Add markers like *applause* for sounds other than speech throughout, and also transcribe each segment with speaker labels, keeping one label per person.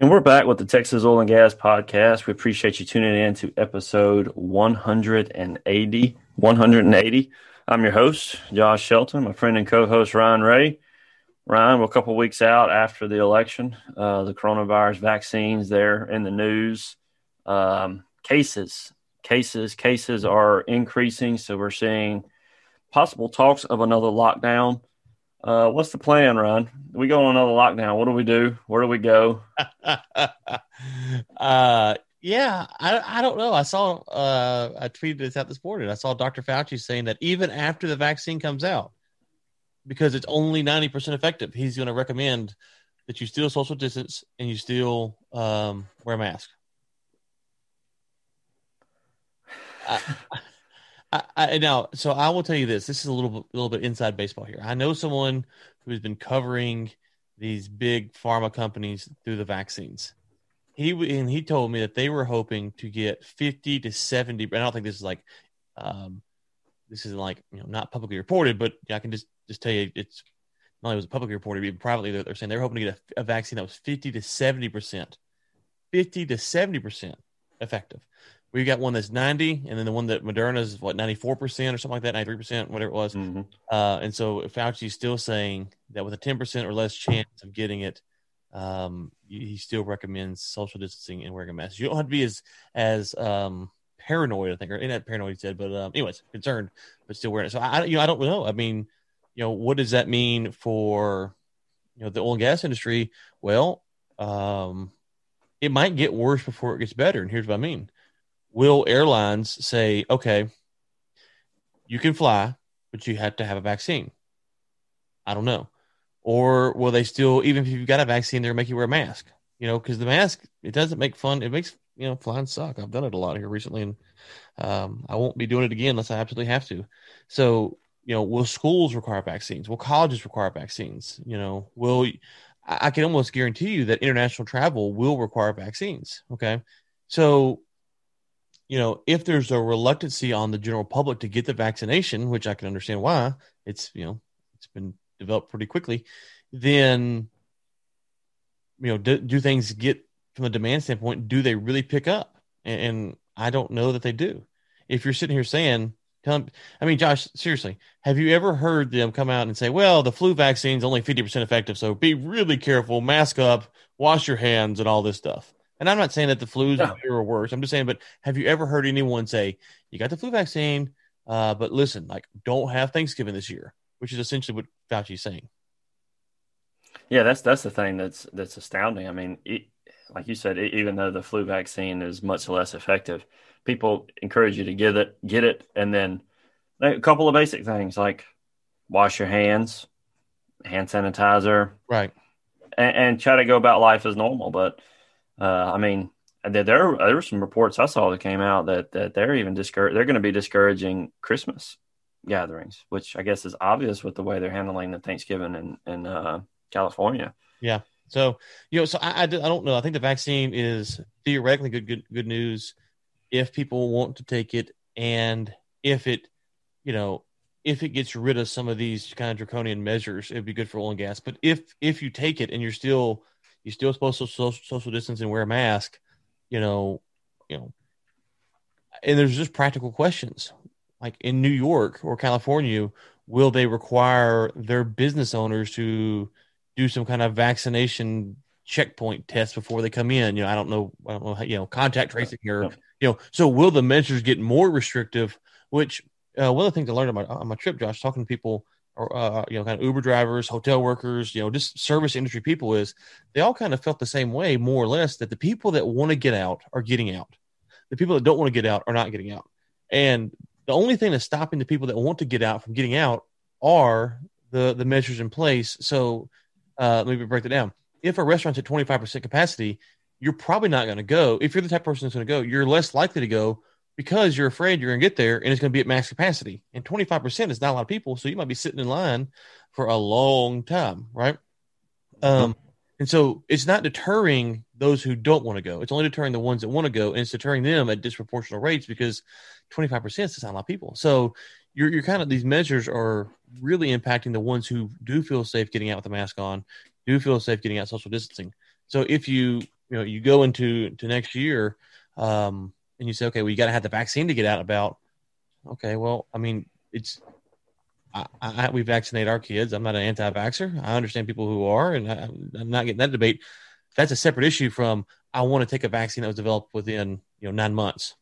Speaker 1: And we're back with the Texas Oil and Gas Podcast. We appreciate you tuning in to episode 180. 180. I'm your host, Josh Shelton, my friend and co host, Ryan Ray. Ryan, we're a couple weeks out after the election. Uh, the coronavirus vaccines there in the news. Um, cases, cases, cases are increasing. So we're seeing possible talks of another lockdown. Uh, what's the plan, Ron? We go on another lockdown. What do we do? Where do we go? *laughs*
Speaker 2: uh, yeah, I, I don't know. I saw uh, I tweeted this out this morning. I saw Dr. Fauci saying that even after the vaccine comes out, because it's only ninety percent effective, he's going to recommend that you still social distance and you still um, wear a mask. *sighs* I, I, I, now, so I will tell you this. This is a little, little bit inside baseball here. I know someone who has been covering these big pharma companies through the vaccines. He and he told me that they were hoping to get fifty to seventy. I don't think this is like, um, this is like you know not publicly reported, but I can just just tell you it's not only was it publicly reported, but privately they're, they're saying they're hoping to get a, a vaccine that was fifty to seventy percent, fifty to seventy percent effective we got one that's 90 and then the one that Moderna is what 94% or something like that 93% whatever it was. Mm-hmm. uh, and so Fauci is still saying that with a 10% or less chance of getting it um, he still recommends social distancing and wearing a mask. You don't have to be as as um, paranoid I think or not paranoid he said but um, anyways concerned but still wearing it. So I you know I don't know. I mean you know what does that mean for you know the oil and gas industry? Well um, it might get worse before it gets better and here's what I mean will airlines say, okay, you can fly, but you have to have a vaccine? I don't know. Or will they still, even if you've got a vaccine, they're make you wear a mask? You know, because the mask it doesn't make fun. It makes you know flying suck. I've done it a lot here recently, and um, I won't be doing it again unless I absolutely have to. So, you know, will schools require vaccines? Will colleges require vaccines? You know, will I can almost guarantee you that international travel will require vaccines. Okay, so you know, if there's a reluctancy on the general public to get the vaccination, which I can understand why, it's you know, it's been developed pretty quickly, then you know, do, do things get from a demand standpoint? Do they really pick up? And, and I don't know that they do. If you're sitting here saying, tell them, I mean, Josh, seriously, have you ever heard them come out and say, well, the flu vaccine is only 50% effective, so be really careful, mask up, wash your hands, and all this stuff? And I'm not saying that the flu is no. better or worse. I'm just saying, but have you ever heard anyone say, you got the flu vaccine, uh, but listen, like, don't have Thanksgiving this year, which is essentially what Fauci's saying.
Speaker 1: Yeah, that's that's the thing that's that's astounding. I mean, it, like you said, it, even though the flu vaccine is much less effective, people encourage you to get it, get it, and then a couple of basic things like wash your hands, hand sanitizer,
Speaker 2: right,
Speaker 1: and, and try to go about life as normal. But I mean, there there were some reports I saw that came out that that they're even discourage they're going to be discouraging Christmas gatherings, which I guess is obvious with the way they're handling the Thanksgiving in in uh, California.
Speaker 2: Yeah. So you know, so I, I, I don't know. I think the vaccine is theoretically good good good news if people want to take it and if it, you know, if it gets rid of some of these kind of draconian measures, it'd be good for oil and gas. But if if you take it and you're still you're still supposed to social, social distance and wear a mask. You know, you know, and there's just practical questions like in New York or California, will they require their business owners to do some kind of vaccination checkpoint test before they come in? You know, I don't know, I don't know, how, you know, contact tracing or, you know, so will the measures get more restrictive? Which uh, one of the things I learned on my, on my trip, Josh, talking to people or uh, you know, kind of Uber drivers, hotel workers, you know, just service industry people is they all kind of felt the same way, more or less, that the people that want to get out are getting out. The people that don't want to get out are not getting out. And the only thing that's stopping the people that want to get out from getting out are the the measures in place. So uh, let me break it down. If a restaurant's at 25% capacity, you're probably not going to go. If you're the type of person that's going to go, you're less likely to go because you're afraid you're going to get there and it's going to be at max capacity. And 25% is not a lot of people. So you might be sitting in line for a long time, right? Um, and so it's not deterring those who don't want to go. It's only deterring the ones that want to go, and it's deterring them at disproportional rates because 25% is not a lot of people. So you're, you're kind of these measures are really impacting the ones who do feel safe getting out with a mask on, do feel safe getting out social distancing. So if you you know you go into to next year, um, and you say, okay, well, you got to have the vaccine to get out about. Okay, well, I mean, it's I, I, we vaccinate our kids. I'm not an anti-vaxer. I understand people who are, and I, am not getting that debate. That's a separate issue from I want to take a vaccine that was developed within you know nine months.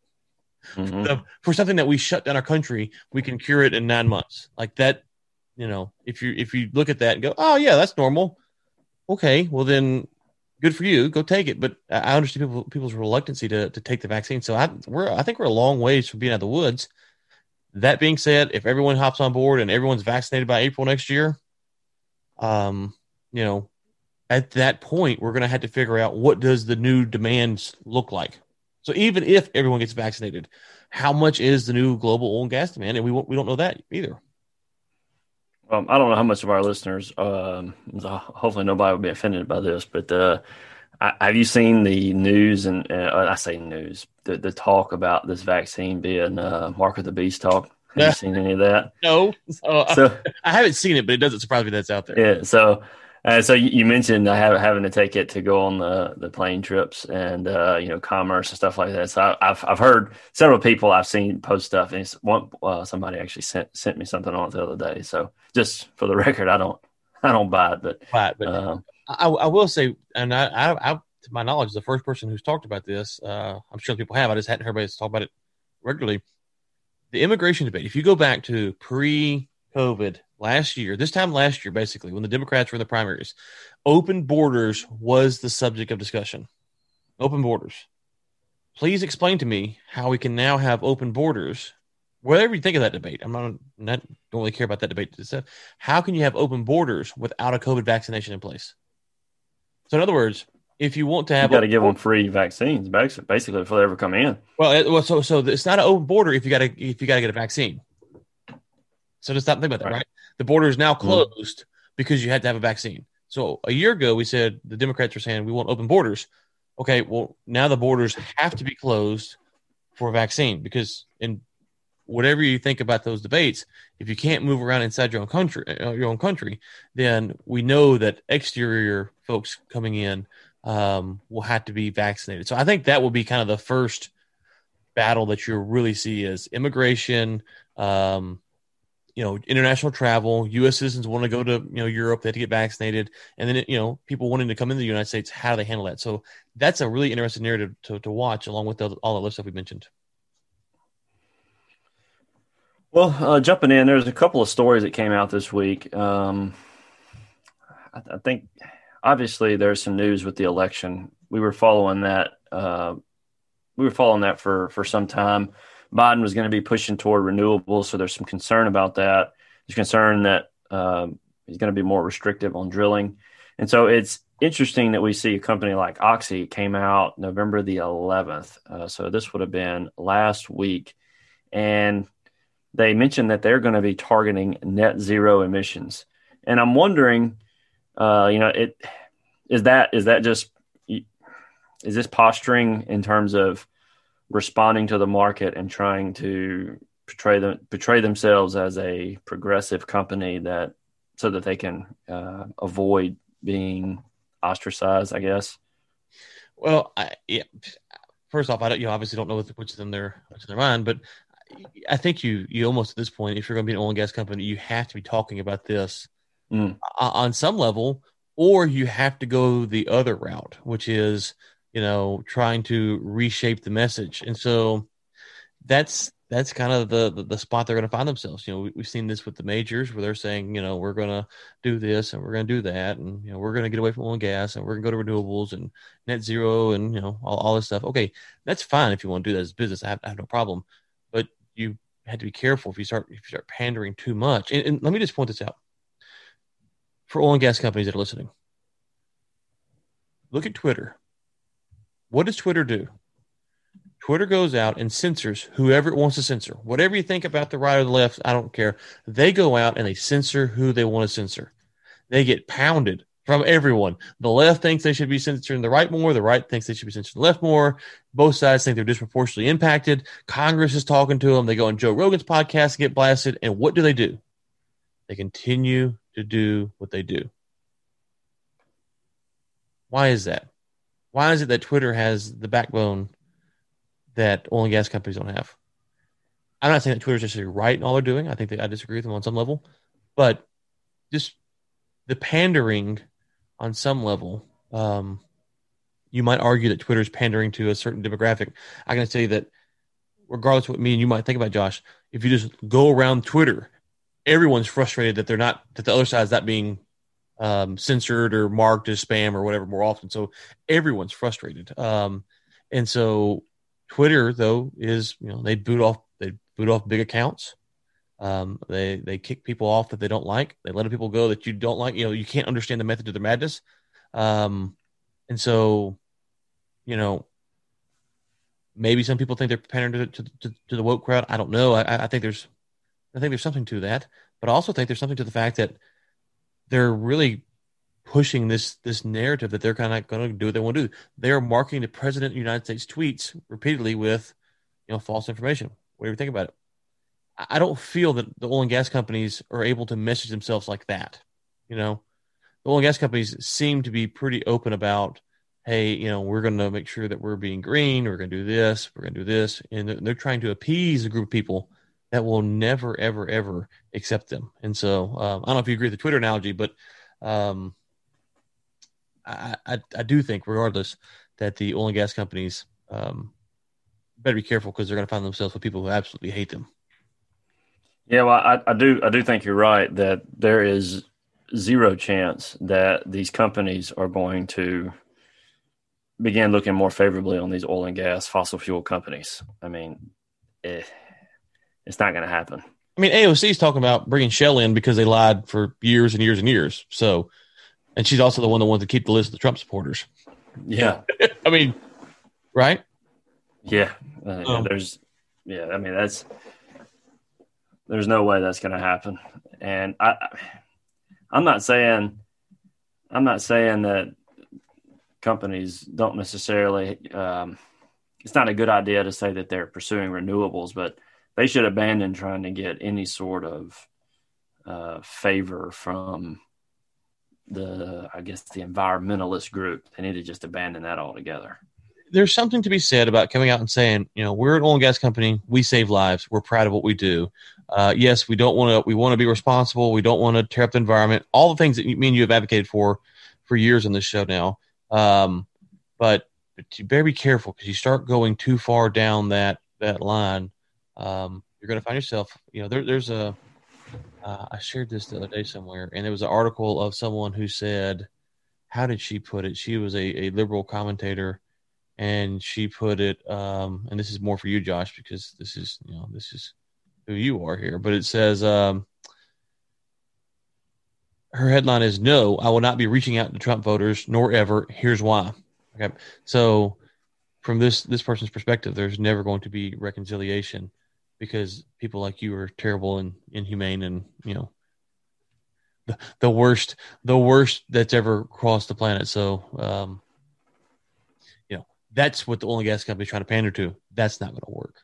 Speaker 2: Mm-hmm. For something that we shut down our country, we can cure it in nine months. Like that, you know, if you if you look at that and go, oh yeah, that's normal. Okay, well then, good for you. Go take it. But I understand people people's reluctancy to to take the vaccine. So I we're I think we're a long ways from being out of the woods. That being said, if everyone hops on board and everyone's vaccinated by April next year, um, you know, at that point, we're going to have to figure out what does the new demands look like. So even if everyone gets vaccinated, how much is the new global oil and gas demand? And we we don't know that either.
Speaker 1: Um, I don't know how much of our listeners. Um, hopefully, nobody will be offended by this, but uh, I, have you seen the news and uh, I say news the the talk about this vaccine being uh, Mark of the Beast talk? Have you seen any of that?
Speaker 2: No, *laughs* so, so I, I, haven't seen it, but it doesn't surprise me that's out there.
Speaker 1: Yeah, so uh, so you, mentioned having to take it to go on the, the plane trips and uh, you know commerce and stuff like that. So I, have I've heard several people I've seen post stuff, and one uh, somebody actually sent sent me something on it the other day. So just for the *laughs* record, I don't I don't buy it, but
Speaker 2: right, but um, I, I will say, and I, I, I, to my knowledge, the first person who's talked about this, uh, I'm sure people have. I just hadn't heard anybody talk about it regularly. The immigration debate. If you go back to pre-COVID last year, this time last year, basically, when the Democrats were in the primaries, open borders was the subject of discussion. Open borders. Please explain to me how we can now have open borders. Whatever you think of that debate, I'm not, not don't really care about that debate. How can you have open borders without a COVID vaccination in place? So, in other words, if you want to have,
Speaker 1: you got to give them free vaccines, basically, before they ever come in.
Speaker 2: Well, it, well, so so it's not an open border if you got to if you got to get a vaccine. So just stop think about that, right? right? The border is now mm-hmm. closed mm-hmm. because you had to have a vaccine. So a year ago, we said the Democrats were saying we want open borders. Okay, well now the borders have to be closed for a vaccine because in whatever you think about those debates, if you can't move around inside your own country, uh, your own country, then we know that exterior folks coming in um, will have to be vaccinated. So I think that will be kind of the first battle that you'll really see is immigration, um, you know, international travel, U.S. citizens want to go to you know Europe, they have to get vaccinated, and then you know people wanting to come into the United States, how do they handle that? So that's a really interesting narrative to, to watch, along with the, all the other stuff we mentioned.
Speaker 1: Well, uh, jumping in, there's a couple of stories that came out this week. Um, I, I, think obviously there's some news with the election. We were following that. Uh, we were following that for for some time. Biden was going to be pushing toward renewables, so there's some concern about that. There's concern that um, he's going to be more restrictive on drilling, and so it's interesting that we see a company like Oxy came out November the 11th. Uh, so this would have been last week, and they mentioned that they're going to be targeting net zero emissions, and I'm wondering, uh, you know, it is that is that just is this posturing in terms of responding to the market and trying to portray them portray themselves as a progressive company that so that they can uh, avoid being ostracized, I guess.
Speaker 2: Well, I, yeah. First off, I don't. You obviously don't know what's in they're which of their mind, but I think you you almost at this point, if you're going to be an oil and gas company, you have to be talking about this mm. on some level, or you have to go the other route, which is you know, trying to reshape the message. And so that's that's kind of the, the, the spot they're going to find themselves. You know, we, have seen this with the majors where they're saying, you know, we're going to do this and we're going to do that, and you know, we're going to get away from oil and gas and we're going to go to renewables and net zero and you know all, all this stuff. Okay, that's fine if you want to do that as a business. I have, I have no problem, but you had to be careful if you start if you start pandering too much. And, and let me just point this out for oil and gas companies that are listening. Look at Twitter what does Twitter do? Twitter goes out and censors whoever it wants to censor. Whatever you think about the right or the left, I don't care. They go out and they censor who they want to censor. They get pounded from everyone. The left thinks they should be censoring the right more. The right thinks they should be censoring the left more. Both sides think they're disproportionately impacted. Congress is talking to them. They go on Joe Rogan's podcast and get blasted. And what do they do? They continue to do what they do. Why is that? Why is it that Twitter has the backbone that oil and gas companies don't have? I'm not saying that Twitter's necessarily right in all they're doing. I think that I disagree with them on some level, but just the pandering on some level. Um, you might argue that Twitter's pandering to a certain demographic. I can tell you that, regardless of what me and you might think about Josh, if you just go around Twitter, everyone's frustrated that they're not that the other side is not being um, censored or marked as spam or whatever more often. So everyone's frustrated. Um, and so Twitter though is you know they boot off they boot off big accounts. Um, they they kick people off that they don't like. They let people go that you don't like. You know you can't understand the method of their madness. Um, and so, you know, maybe some people think they're pandering to, to, to, the woke crowd. I don't know. I, I think there's I think there's something to that, but I also think there's something to the fact that they're really pushing this this narrative that they're kind of going to do what they want to do. They're marking the president of the United States tweets repeatedly with, you know, false information. What do you think about it? I don't feel that the oil and gas companies are able to message themselves like that. You know, the oil and gas companies seem to be pretty open about, hey, you know, we're going to make sure that we're being green. We're going to do this. We're going to do this, and they're, they're trying to appease a group of people that will never, ever, ever accept them. And so um, I don't know if you agree with the Twitter analogy, but um, I, I, I, do think, regardless, that the oil and gas companies um, better be careful because they're going to find themselves with people who absolutely hate them.
Speaker 1: Yeah, well, I, I do I do think you're right that there is zero chance that these companies are going to begin looking more favorably on these oil and gas fossil fuel companies. I mean, eh, it's not going to happen.
Speaker 2: I mean, AOC is talking about bringing Shell in because they lied for years and years and years. So, and she's also the one that wants to keep the list of the Trump supporters.
Speaker 1: Yeah, *laughs*
Speaker 2: I mean, right?
Speaker 1: Yeah, uh, um, there's, yeah. I mean, that's there's no way that's going to happen. And I, I'm not saying, I'm not saying that companies don't necessarily. Um, it's not a good idea to say that they're pursuing renewables, but they should abandon trying to get any sort of uh, favor from the, I guess, the environmentalist group. They need to just abandon that altogether.
Speaker 2: There's something to be said about coming out and saying, you know, we're an oil and gas company. We save lives. We're proud of what we do. Uh, yes, we don't want to. We want to be responsible. We don't want to tear up the environment. All the things that you, me and you have advocated for for years on this show now. Um, but, but you better be careful because you start going too far down that that line um, you're going to find yourself, you know, there, there's a, uh, I shared this the other day somewhere, and there was an article of someone who said, how did she put it? She was a, a liberal commentator, and she put it, um, and this is more for you, Josh, because this is, you know, this is who you are here, but it says, um, her headline is no i will not be reaching out to trump voters nor ever. Here's why. Okay so from this this person's perspective there's never going to be reconciliation because people like you are terrible and inhumane and you know the, the worst the worst that's ever crossed the planet. So um you know that's what the and gas company is trying to pander to. That's not going to work.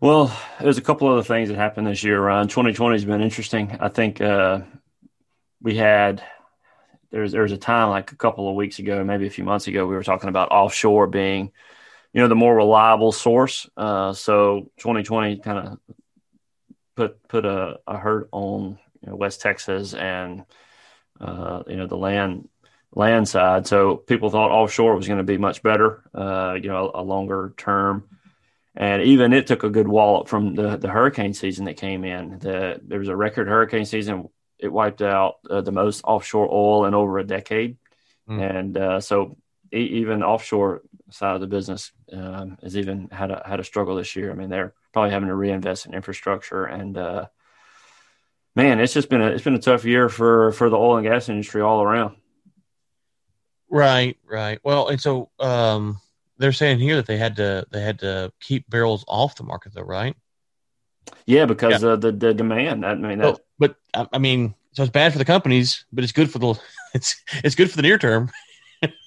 Speaker 1: Well there's a couple other things that happened this year Ryan 2020 has been interesting. I think uh we had there's there was a time like a couple of weeks ago maybe a few months ago we were talking about offshore being you know the more reliable source. Uh, so 2020 kind of put put a, a hurt on you know, West Texas and uh, you know the land land side. So people thought offshore was going to be much better, uh, you know, a, a, longer term. And even it took a good wallop from the, the hurricane season that came in. The, there was a record hurricane season. It wiped out uh, the most offshore oil in over a decade. Mm. And uh, so even offshore side of the business um, has even had a had a struggle this year. I mean, they're probably having to reinvest in infrastructure, and uh, man, it's just been a it's been a tough year for for the oil and gas industry all around.
Speaker 2: Right, right. Well, and so um, they're saying here that they had to they had to keep barrels off the market, though, right?
Speaker 1: Yeah, because yeah. of the the demand. I mean, that,
Speaker 2: but I mean, so it's bad for the companies, but it's good for the *laughs* it's it's good for the near term.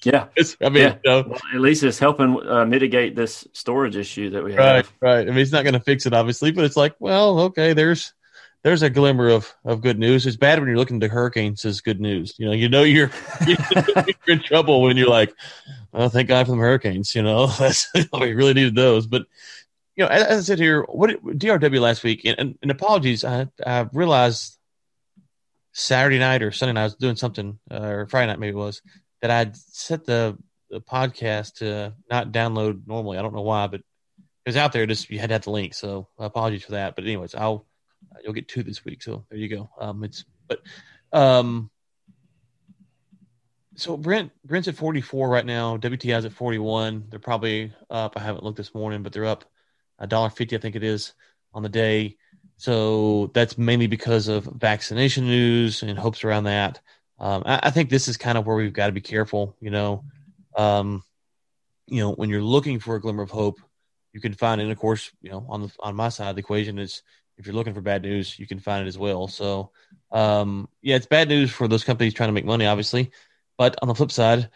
Speaker 1: Yeah, *laughs*
Speaker 2: I mean, yeah.
Speaker 1: well, at least it's helping uh, mitigate this storage issue that we
Speaker 2: have. Right, right. I mean, it's not going to fix it, obviously, but it's like, well, okay, there's there's a glimmer of, of good news. It's bad when you're looking to hurricanes as good news. You know, you know you're, *laughs* you're in trouble when you're like, oh, thank God for the hurricanes. You know, *laughs* that's we really needed those. But you know, as, as I said here, what DRW last week, and, and apologies, I, I realized Saturday night or Sunday night I was doing something, uh, or Friday night maybe it was, that I'd set the, the podcast to not download normally. I don't know why, but it was out there. Just you had to have the link, so apologies for that. But anyways, I'll you'll get two this week. So there you go. Um, it's but um, so Brent Brent's at 44 right now. WTI's at 41. They're probably up. I haven't looked this morning, but they're up a dollar fifty, I think it is, on the day. So that's mainly because of vaccination news and hopes around that. Um, I, I, think this is kind of where we've got to be careful. You know, um, you know, when you're looking for a glimmer of hope, you can find it. And of course, you know, on the on my side of the equation is if you're looking for bad news, you can find it as well. So, um, yeah, it's bad news for those companies trying to make money, obviously. But on the flip side,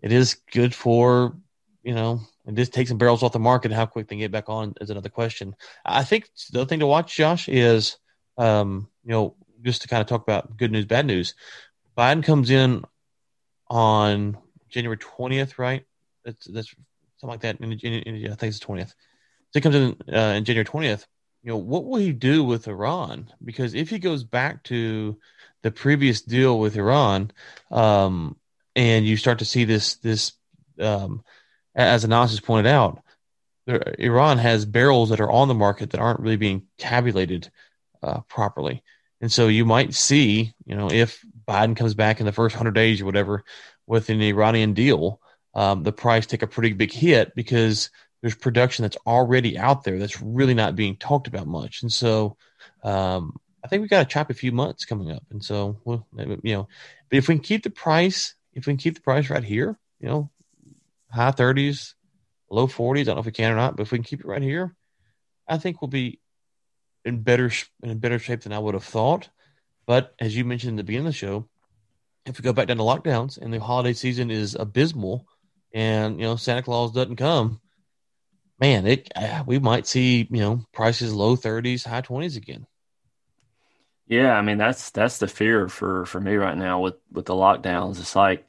Speaker 2: it is good for, you know, and just take some barrels off the market. How quick they get back on is another question. I think the other thing to watch, Josh, is, um, you know, just to kind of talk about good news, bad news. Biden comes in on January 20th, right? That's, that's something like that. In, in, in, I think it's 20th. So he comes in uh, in January 20th you know, what will he do with Iran? Because if he goes back to the previous deal with Iran, um, and you start to see this, this, um, as analysis pointed out, there, Iran has barrels that are on the market that aren't really being tabulated uh, properly, and so you might see, you know, if Biden comes back in the first hundred days or whatever with an Iranian deal, um, the price take a pretty big hit because there's production that's already out there that's really not being talked about much. And so um, I think we got to chop a few months coming up. And so, well, you know, but if we can keep the price, if we can keep the price right here, you know, high 30s, low 40s, I don't know if we can or not, but if we can keep it right here, I think we'll be in better in better shape than I would have thought. But as you mentioned in the beginning of the show, if we go back down to lockdowns and the holiday season is abysmal, and you know Santa Claus doesn't come, man, it uh, we might see you know prices low thirties, high twenties again.
Speaker 1: Yeah, I mean that's that's the fear for for me right now with with the lockdowns. It's like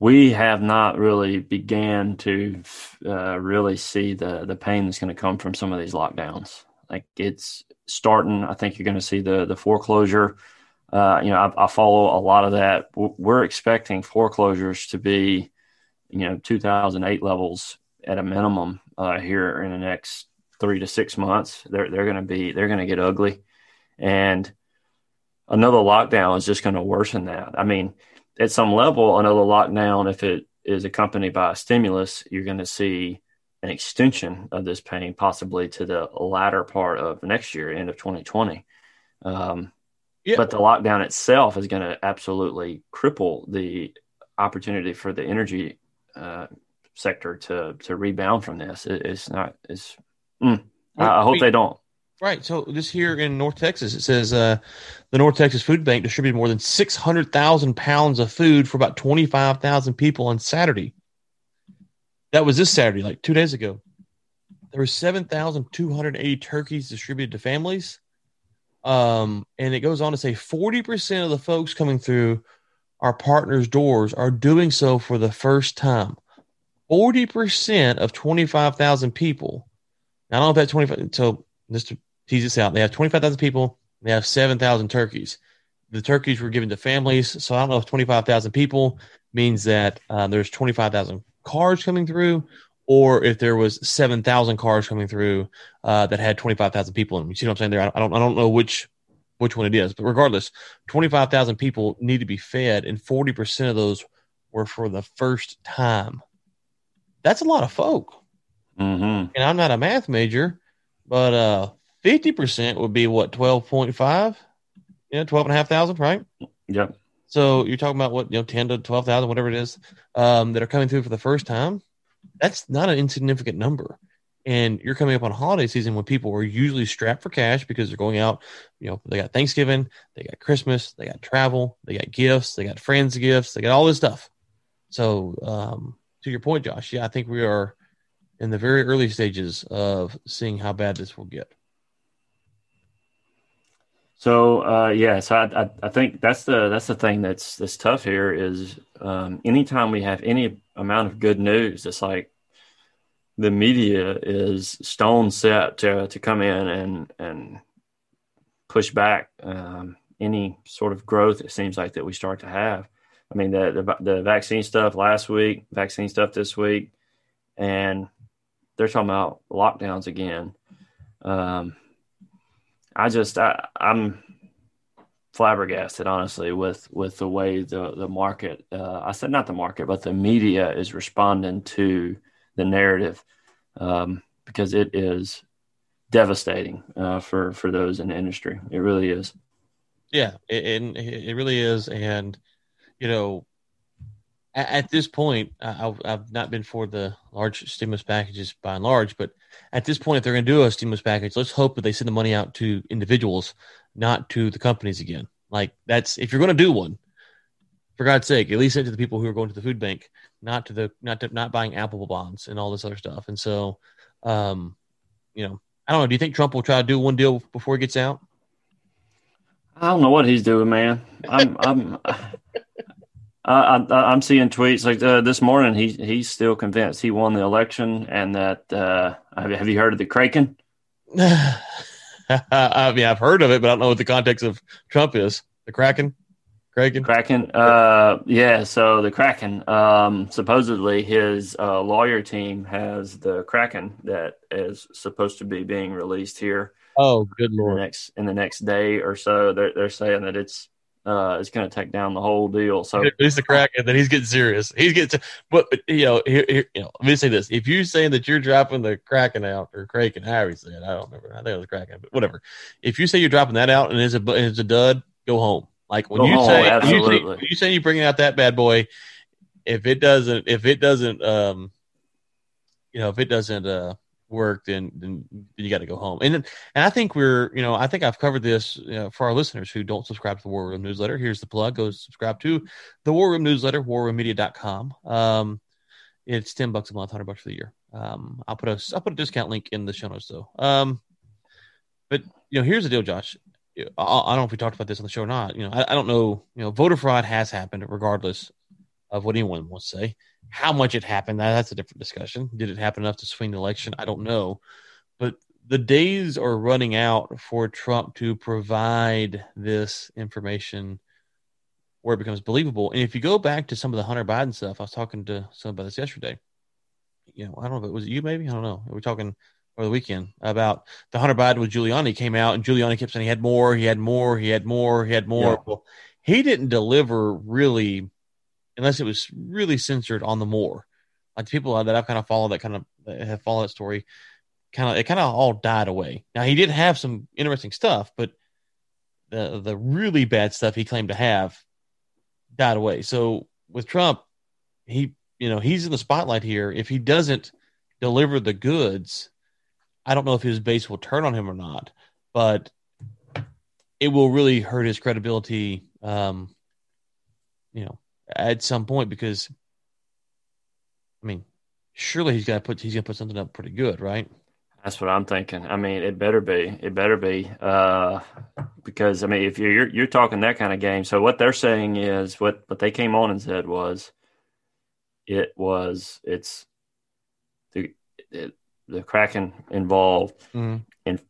Speaker 1: we have not really began to uh, really see the the pain that's going to come from some of these lockdowns. Like it's starting. I think you're going to see the the foreclosure. Uh, you know, I, I, follow a lot of that. We're expecting foreclosures to be, you know, 2008 levels at a minimum uh, here in the next three to six months. They're they're going to be they're going to get ugly, and another lockdown is just going to worsen that. I mean, at some level, another lockdown, if it is accompanied by a stimulus, you're going to see an extension of this pain, possibly to the latter part of next year, end of 2020. Um, yeah. But the lockdown itself is going to absolutely cripple the opportunity for the energy uh, sector to to rebound from this. It, it's not. It's. Mm, I, I, hope they don't.
Speaker 2: Right. So this here in North Texas, it says uh, the North Texas Food Bank distributed more than six hundred thousand pounds of food for about twenty five thousand people on Saturday. That was this Saturday, like two days ago. There were seven thousand two hundred eighty turkeys distributed to families. Um, and it goes on to say forty percent of the folks coming through our partners' doors are doing so for the first time. 40% of 25,000 people. Now, I don't know if that 25, so just to tease this out, they have 25,000 people, they have 7,000 turkeys. The turkeys were given to families. So I don't know if 25,000 people means that uh, there's 25,000 cars coming through or if there was 7,000 cars coming through uh, that had 25,000 people in them. You see what I'm saying there? I don't, I don't know which which one it is, but regardless, 25,000 people need to be fed, and 40% of those were for the first time that's a lot of folk.
Speaker 1: Mm-hmm.
Speaker 2: And I'm not a math major, but uh, 50% would be what, 12.5? Yeah, 12 and a half thousand, right?
Speaker 1: Yep.
Speaker 2: So you're talking about what, you know, 10 to 12,000, whatever it is, um, that are coming through for the first time. That's not an insignificant number. And you're coming up on holiday season when people are usually strapped for cash because they're going out. You know, they got Thanksgiving, they got Christmas, they got travel, they got gifts, they got friends' gifts, they got all this stuff. So, um, to your point, Josh, yeah, I think we are in the very early stages of seeing how bad this will get.
Speaker 1: So uh, yeah, so I, I, I think that's the that's the thing that's that's tough here is um, anytime we have any amount of good news, it's like the media is stone set to to come in and and push back um, any sort of growth. It seems like that we start to have. I mean the, the the vaccine stuff last week, vaccine stuff this week, and they're talking about lockdowns again. Um, I just I, I'm flabbergasted, honestly, with with the way the the market. Uh, I said not the market, but the media is responding to the narrative um, because it is devastating uh, for for those in the industry. It really is.
Speaker 2: Yeah, it, it, it really is, and you know, at, at this point, I, I've not been for the large stimulus packages by and large, but at this point, if they're going to do a stimulus package, let's hope that they send the money out to individuals, not to the companies again. Like that's if you're going to do one, for God's sake, at least send it to the people who are going to the food bank, not to the not to not buying Apple bonds and all this other stuff. And so, um, you know, I don't know. Do you think Trump will try to do one deal before he gets out?
Speaker 1: I don't know what he's doing, man. I'm I'm *laughs* I, I, am seeing tweets like uh, this morning. He he's still convinced he won the election, and that uh, have, have you heard of the Kraken? *laughs*
Speaker 2: I mean, I've heard of it, but I don't know what the context of Trump is. The Kraken, Kraken,
Speaker 1: Kraken. Uh, yeah. So the Kraken. Um, supposedly, his uh, lawyer team has the Kraken that is supposed to be being released here.
Speaker 2: Oh, good lord!
Speaker 1: In the next in the next day or so, they're they're saying that it's uh, is going to take down the whole deal. So
Speaker 2: he's the crack, and then he's getting serious. He's getting, to, but you know, here, here, you know, let me say this: if you're saying that you're dropping the cracking out or Kraken, however you say it, I don't remember. I think it was cracking, but whatever. If you say you're dropping that out and it's a it's a dud, go home. Like when
Speaker 1: go
Speaker 2: you
Speaker 1: home,
Speaker 2: say
Speaker 1: absolutely.
Speaker 2: you say, you say you're bringing out that bad boy, if it doesn't, if it doesn't, um, you know, if it doesn't, uh, work, then then you got to go home. And and I think we're you know I think I've covered this you know, for our listeners who don't subscribe to the War Room newsletter. Here's the plug: go subscribe to the War Room newsletter, warroommedia.com. Um, it's ten bucks a month, hundred bucks for the year. Um, I'll put a I'll put a discount link in the show notes though. Um, but you know here's the deal, Josh. I, don't know if we talked about this on the show or not. You know, I, I don't know. You know, voter fraud has happened, regardless of what anyone wants to say. How much it happened, that's a different discussion. Did it happen enough to swing the election? I don't know. But the days are running out for Trump to provide this information where it becomes believable. And if you go back to some of the Hunter Biden stuff, I was talking to somebody about this yesterday. You know, I don't know if it was you, maybe. I don't know. We are talking over the weekend about the Hunter Biden with Giuliani came out, and Giuliani kept saying he had more, he had more, he had more, he had more. Yeah. Well, he didn't deliver really unless it was really censored on the more. Like people that I've kind of followed that kind of have followed that story, kind of it kind of all died away. Now he did have some interesting stuff, but the the really bad stuff he claimed to have died away. So with Trump, he you know he's in the spotlight here. If he doesn't deliver the goods, I don't know if his base will turn on him or not, but it will really hurt his credibility. Um, you know, at some point because I mean, surely he's got to put he's gonna put something up pretty good, right?
Speaker 1: That's what I'm thinking. I mean, it better be. It better be. Uh, because I mean, if you're you're talking that kind of game, so what they're saying is what what they came on and said was, it was it's the it, the Kraken involved mm-hmm. in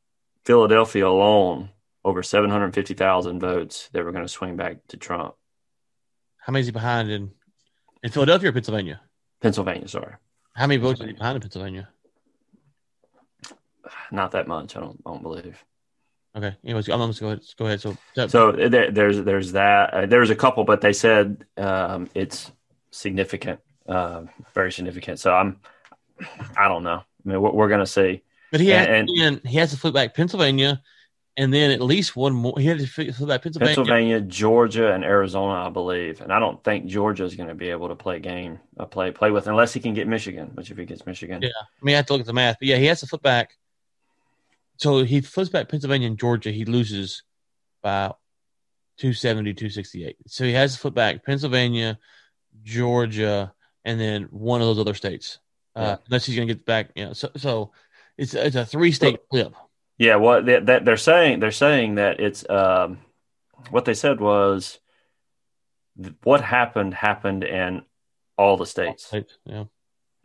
Speaker 1: Philadelphia alone over seven hundred fifty thousand votes that were going to swing back to Trump.
Speaker 2: How many is he behind in in Philadelphia or Pennsylvania?
Speaker 1: Pennsylvania, sorry.
Speaker 2: How many votes is he behind in Pennsylvania? *sighs*
Speaker 1: Not that much, I don't, I don't believe.
Speaker 2: Okay. Anyways, I'm going to go ahead. Go ahead. So,
Speaker 1: so there, there's there's that. Uh, there's a couple, but they said um, it's significant, uh, very significant. So I'm, I don't know. I mean, we're, we're going to see.
Speaker 2: But he and, and, he has to flip back Pennsylvania, and then at least one more. He had to fill that Pennsylvania,
Speaker 1: Pennsylvania, Georgia, and Arizona, I believe. And I don't think Georgia is going to be able to play game, uh, play play with unless he can get Michigan. Which if he gets Michigan,
Speaker 2: yeah. I mean, I have to look at the math, but yeah, he has to flip back. So he flips back Pennsylvania and Georgia. He loses by 270, 268. So he has to flip back Pennsylvania, Georgia, and then one of those other states. Uh, yeah. Unless he's going to get back, you know. So, so it's it's a three state flip.
Speaker 1: Yeah, what they, that they're saying they're saying that it's um, what they said was what happened happened in all the states.
Speaker 2: Yeah.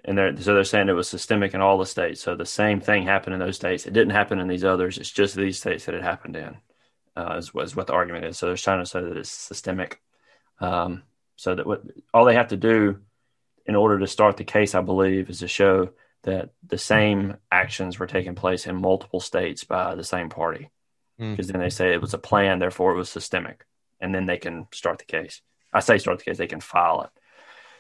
Speaker 1: And they're so they're saying it was systemic in all the states. So the same thing happened in those states. It didn't happen in these others. It's just these states that it happened in. Uh, is, is what the argument is. So they're trying to say that it's systemic. Um, so that what all they have to do in order to start the case, I believe, is to show that the same actions were taking place in multiple states by the same party. Because mm. then they say it was a plan, therefore it was systemic, and then they can start the case. I say start the case; they can file it.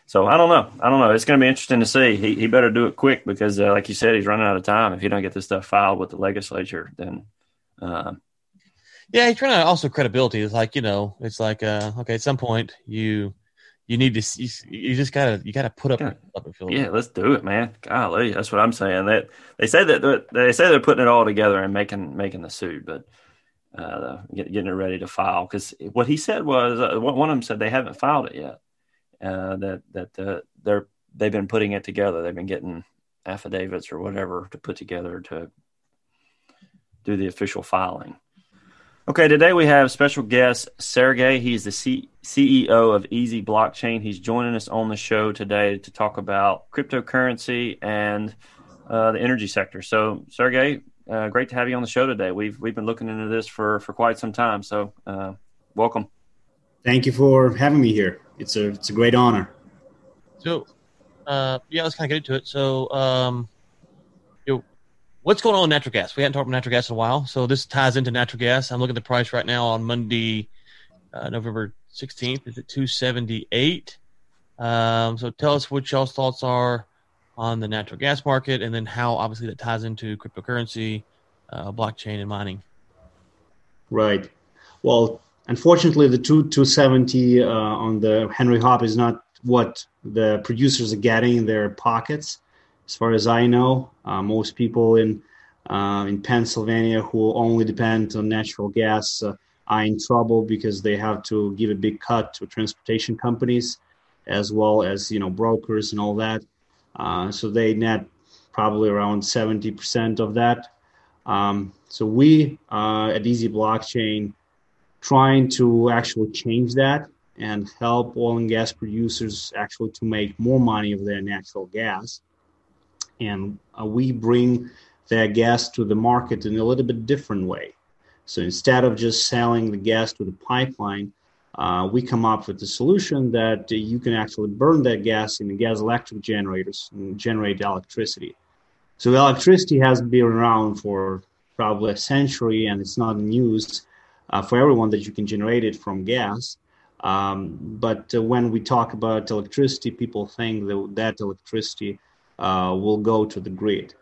Speaker 1: So I don't know. I don't know. It's going to be interesting to see. He, he better do it quick because, uh, like you said, he's running out of time. If you don't get this stuff filed with the legislature, then. Uh,
Speaker 2: yeah, he's running out also credibility. It's like you know, it's like uh, okay, at some point you you need to you, you just gotta you gotta put up
Speaker 1: yeah.
Speaker 2: up
Speaker 1: Yeah, let's do it, man. Golly, that's what I'm saying. That they say that they say they're putting it all together and making making the suit, but uh, getting it ready to file because what he said was uh, one of them said they haven't filed it yet uh, that that uh, they're they've been putting it together. They've been getting affidavits or whatever to put together to do the official filing. Okay, today we have special guest Sergey. He's the C- CEO of EZ Blockchain. He's joining us on the show today to talk about cryptocurrency and uh, the energy sector. So, Sergey, uh, great to have you on the show today. We've we've been looking into this for for quite some time. So, uh, welcome.
Speaker 3: Thank you for having me here. It's a it's a great honor.
Speaker 2: So, uh, yeah, let's kind of get into it. So, um, you know, what's going on with natural gas? We haven't talked about natural gas in a while, so this ties into natural gas. I'm looking at the price right now on Monday, uh, November 16th. Is it 278? Um, so, tell us what y'all's thoughts are on the natural gas market, and then how obviously that ties into cryptocurrency, uh, blockchain, and mining.
Speaker 3: Right. Well, Unfortunately, the two 270 uh, on the Henry Hub is not what the producers are getting in their pockets. As far as I know, uh, most people in uh, in Pennsylvania who only depend on natural gas uh, are in trouble because they have to give a big cut to transportation companies, as well as you know brokers and all that. Uh, so they net probably around 70% of that. Um, so we uh, at EZ Blockchain trying to actually change that and help oil and gas producers actually to make more money of their natural gas. And uh, we bring their gas to the market in a little bit different way. So instead of just selling the gas to the pipeline, uh, we come up with a solution that you can actually burn that gas in the gas electric generators and generate electricity. So electricity has been around for probably a century and it's not news uh, for everyone that you can generate it from gas. Um, but uh, when we talk about electricity, people think that that electricity uh, will go to the grid.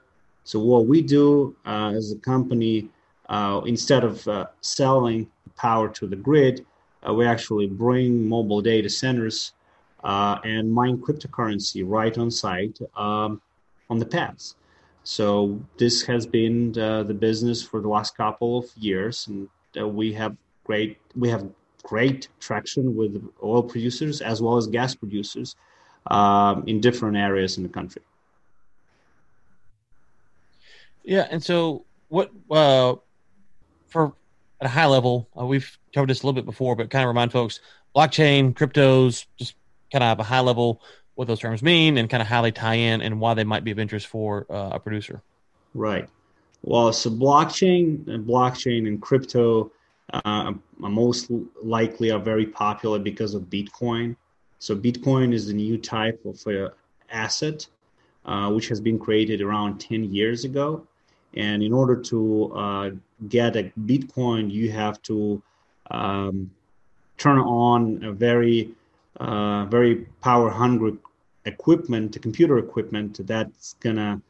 Speaker 3: So what we do uh, as a company, uh, instead of uh, selling power to the grid, we actually bring mobile data centers and mine cryptocurrency right on site um, on the pads. So this has been the business for the last couple of years, and uh, we have great we have great traction with oil producers as well as gas producers um, in different areas in the country.
Speaker 2: Yeah, and so what uh, for at a high level, uh, we've covered this a little bit before, but kind of remind folks blockchain, cryptos, just kind of have a high level what those terms mean and kind of how they tie in and why they might be of interest for uh, a producer.
Speaker 3: Right. Well, so blockchain, and blockchain, and crypto uh, most likely are very popular because of Bitcoin. So Bitcoin is the new type of uh, asset uh, which has been created around 10 years ago. And in order to uh, get a Bitcoin, you have to um, turn on a very, uh, very power hungry equipment, computer equipment that's gonna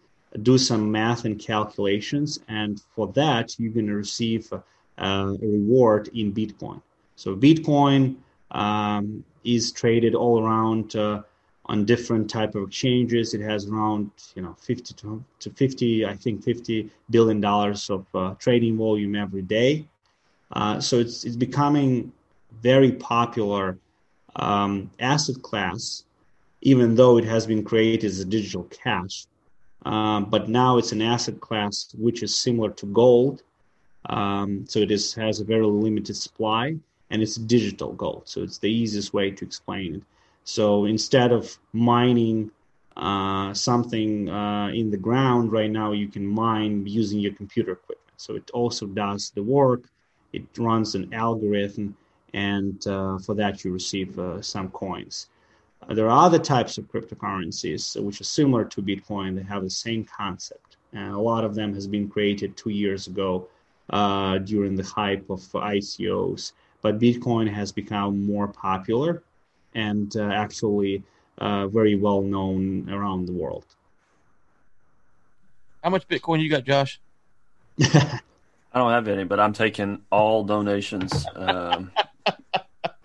Speaker 3: do some math and calculations. And for that, you're to receive a, a, reward in Bitcoin. So Bitcoin um, is traded all around uh, on different type of exchanges. It has around you know 50 to, to 50, I think 50 billion dollars of uh, trading volume every day. Uh, so it's it's becoming very popular um, asset class, even though it has been created as a digital cash. Um, but now it's an asset class which is similar to gold Um, so it is has a very limited supply, and it's digital gold. So it's the easiest way to explain it. So instead of mining uh, something uh, in the ground right now, you can mine using your computer equipment. So it also does the work. It runs an algorithm, and uh, for that you receive uh, some coins. Uh, there are other types of cryptocurrencies which are similar to Bitcoin. They have the same concept, and a lot of them has been created two years ago uh, during the hype of ICOs. But Bitcoin has become more popular and actually very well known around the world.
Speaker 2: How much Bitcoin you got, Josh? *laughs*
Speaker 1: I don't have any, but I'm taking all donations. Um,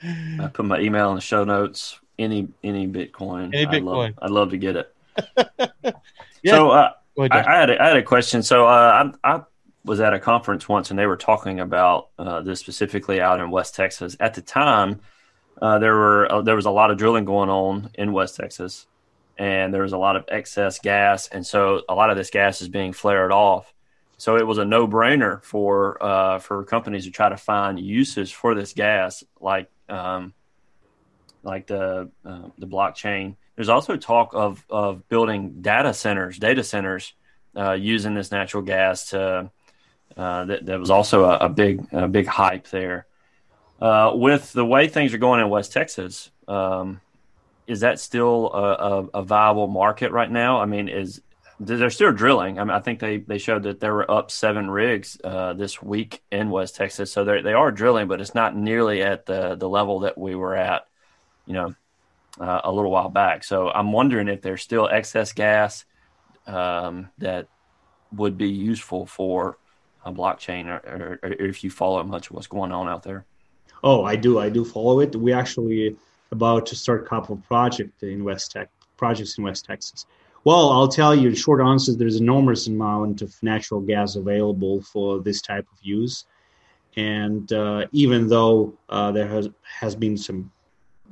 Speaker 1: I put my email in the show notes. Any any Bitcoin,
Speaker 2: any Bitcoin,
Speaker 1: I'd love, I'd love to get it. *laughs*
Speaker 2: yeah.
Speaker 1: So uh, ahead, I, I, had a, I had a question. So uh, I, I was at a conference once, and they were talking about uh, this specifically out in West Texas. At the time, uh, there were uh, there was a lot of drilling going on in West Texas, and there was a lot of excess gas, and so a lot of this gas is being flared off. So it was a no brainer for uh, for companies to try to find uses for this gas, like um, like the uh, the blockchain. There's also talk of of building data centers, data centers uh, using this natural gas. To uh, that, that was also a, a, big a big hype there. Uh, with the way things are going in West Texas, um, is that still a, a, a viable market right now? I mean, is they're still drilling. I mean, I think they, they showed that there were up seven rigs uh, this week in West Texas. So they they are drilling, but it's not nearly at the the level that we were at, you know, uh, a little while back. So I'm wondering if there's still excess gas um, that would be useful for a blockchain, or, or, or, if you follow much of what's going on out there.
Speaker 3: Oh, I do. I do follow it. We actually about to start a couple of projects in West Tech projects in West Texas. Well, I'll tell you, short answer, there's an enormous amount of natural gas available for this type of use. And uh, even though uh, there has, has been some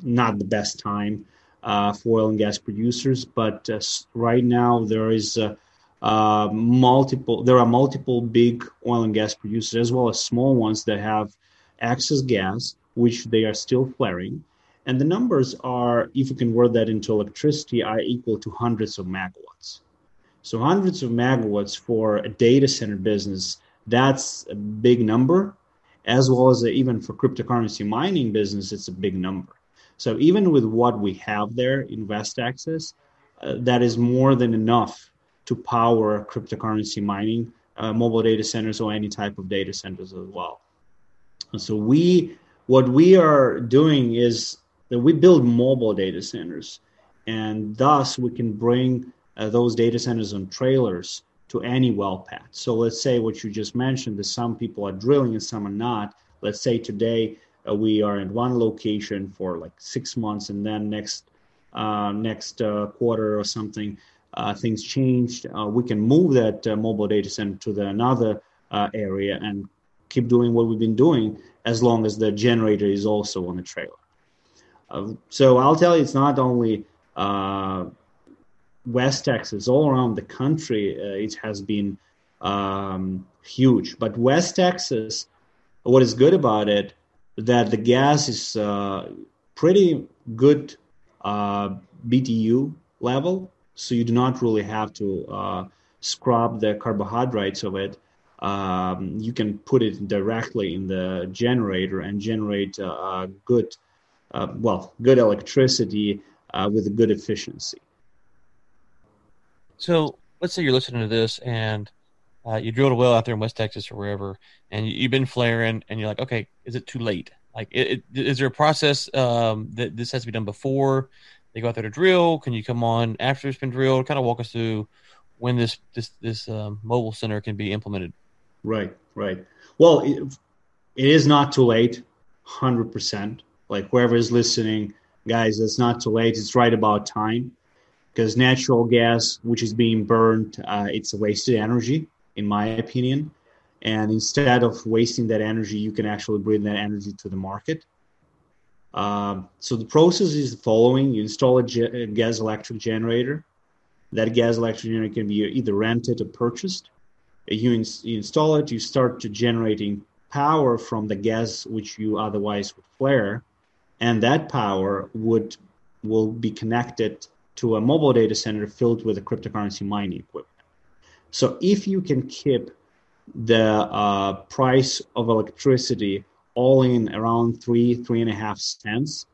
Speaker 3: not the best time uh, for oil and gas producers, but uh, right now there is uh, uh, multiple, there are multiple big oil and gas producers as well as small ones that have excess gas, which they are still flaring and the numbers are, if you convert that into electricity, are equal to hundreds of megawatts. So hundreds of megawatts for a data center business, that's a big number, as well as even for cryptocurrency mining business, it's a big number. So even with what we have there in West uh, that is more than enough to power cryptocurrency mining, uh, mobile data centers, or any type of data centers as well. And so we, what we are doing is that we build mobile data centers, and thus we can bring uh, those data centers on trailers to any well pad. So let's say what you just mentioned that some people are drilling and some are not. Let's say today uh, we are in one location for like six months, and then next uh, next uh, quarter or something, uh, things changed. Uh, we can move that mobile data center to the another area and keep doing what we've been doing as long as the generator is also on the trailer. Uh, so I'll tell you, it's not only uh, West Texas, all around the country, uh, it has been um, huge. But West Texas, what is good about it, that the gas is uh, pretty good uh, BTU level, so you do not really have to scrub the carbohydrates of it. Um, you can put it directly in the generator and generate a good uh, well, good electricity uh, with a good efficiency.
Speaker 2: So let's say you're listening to this and uh, you drilled a well out there in West Texas or wherever, and you, have been flaring, and you're like, okay, is it too late? Like, it, it, is there a process um, that this has to be done before they go out there to drill? Can you come on after it's been drilled? Kind of walk us through when this this this um, mobile center can be implemented.
Speaker 3: Right, right. Well, it, it is not too late, hundred percent like whoever is listening, guys, it's not too late. It's right about time because natural gas, which is being burned, uh, it's a wasted energy, in my opinion. And instead of wasting that energy, you can actually bring that energy to the market. Um, so the process is the following: you install a, ge- a gas electric generator. That gas electric generator can be either rented or purchased. You, you install it, you start to generating power from the gas which you otherwise would flare, and that power would will be connected to a mobile data center filled with a cryptocurrency mining equipment. So if you can keep the uh, price of electricity all in around three, three and a half cents,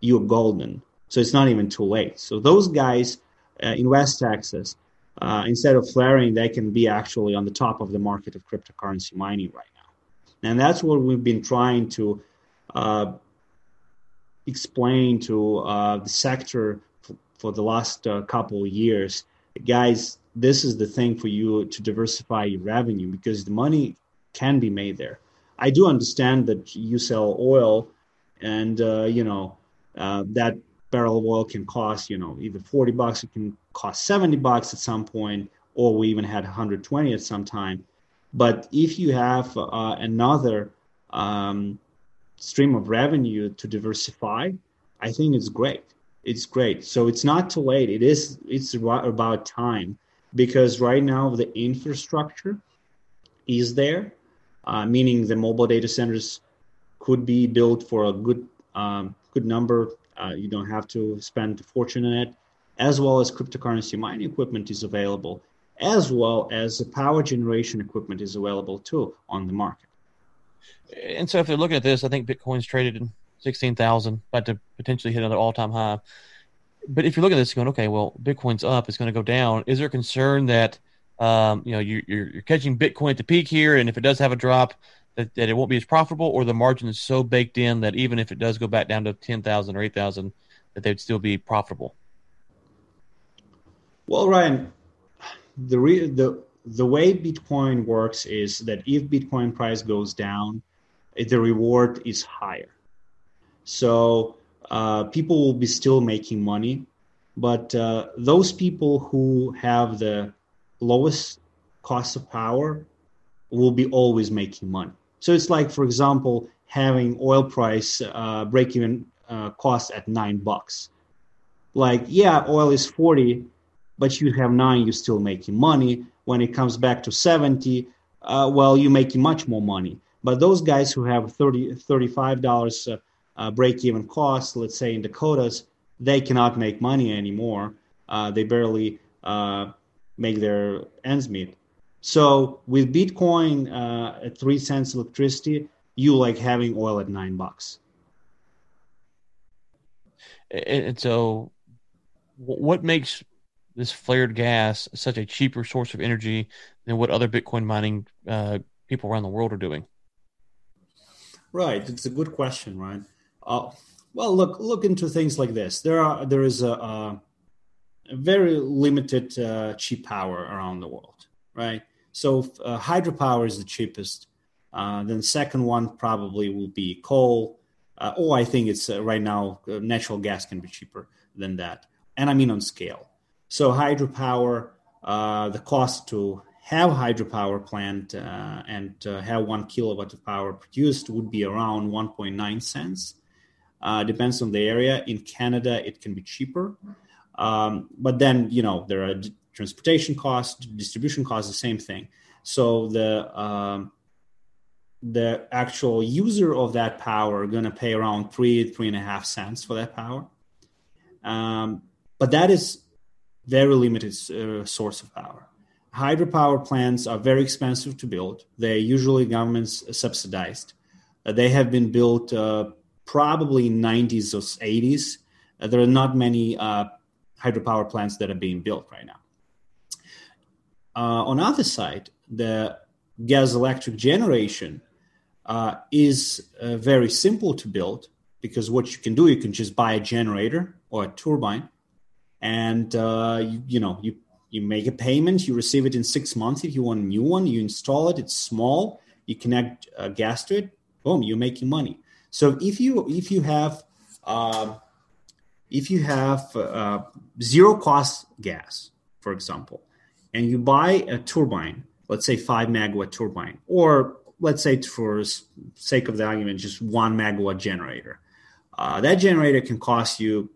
Speaker 3: you're golden. So it's not even too late. So those guys uh, in West Texas, uh, instead of flaring, they can be actually on the top of the market of cryptocurrency mining right now. And that's what we've been trying to uh, explain to uh, the sector for, for the last uh, couple of years. Guys, this is the thing for you to diversify your revenue because the money can be made there. I do understand that you sell oil, and uh, you know uh, that barrel of oil can cost you know either forty bucks, it can cost seventy bucks at some point, or we even had 120 at some time. But if you have uh, another um, stream of revenue to diversify, I think it's great. It's great. So it's not too late. It is. It's about time because right now the infrastructure is there, uh, meaning the mobile data centers could be built for a good um, good number. Uh, you don't have to spend a fortune on it, as well as cryptocurrency mining equipment is available, as well as the power generation equipment is available too on the market.
Speaker 2: And so, if they're looking at this, I think Bitcoin's traded in sixteen thousand, about to potentially hit another all-time high but if you're looking at this going, okay, well, Bitcoin's up, it's going to go down. Is there concern that um, you know you, you're, you're catching Bitcoin at the peak here, and if it does have a drop, that, that it won't be as profitable, or the margin is so baked in that even if it does go back down to ten thousand or eight thousand, that they'd still be profitable?
Speaker 3: Well, Ryan, the re- the the way Bitcoin works is that if Bitcoin price goes down, the reward is higher. So uh, people will be still making money, but uh, those people who have the lowest cost of power will be always making money. So it's like, for example, having oil price uh, break even uh, cost at nine bucks. Like, yeah, oil is 40, but you have nine, you're still making money. When it comes back to 70, uh, well, you're making much more money. But those guys who have 30, $35 uh, break even costs, let's say in Dakotas, they cannot make money anymore. Uh, they barely uh, make their ends meet. So with Bitcoin uh, at three cents electricity, you like having oil at nine bucks.
Speaker 2: And so, what makes this flared gas such a cheaper source of energy than what other Bitcoin mining uh, people around the world are doing?
Speaker 3: Right, it's a good question, right? Uh, well, look look into things like this. There are there is a, a, very limited uh, cheap power around the world, right? So uh, hydropower is the cheapest. Uh, then the second one probably will be coal. Uh, or I think it's uh, right now uh, natural gas can be cheaper than that, and I mean on scale. So hydropower, the cost to have hydropower plant and have one kilowatt of power produced would be around 1.9 cents uh, depends on the area. In Canada, it can be cheaper, um, but then you know there are transportation costs, distribution costs, the same thing. So the um, the actual user of that power going to pay around three three and a half cents for that power, um, but that is very limited uh, source of power. Hydropower plants are very expensive to build. They're usually governments subsidized. Uh, they have been built uh, probably 90s or 80s. Uh, there are not many uh, hydropower plants that are being built right now. Uh, on other side, the gas electric generation uh, is uh, very simple to build because what you can do, you can just buy a generator or a turbine, and uh, you, you know you you make a payment, you receive it in six months. If you want a new one, you install it. It's small. You connect gas to it. Boom, you're making money. So if you if you have uh, if you have uh, zero cost gas, for example, and you buy a turbine, let's say five megawatt turbine, or let's say for sake of the argument, just one megawatt generator, uh, that generator can cost you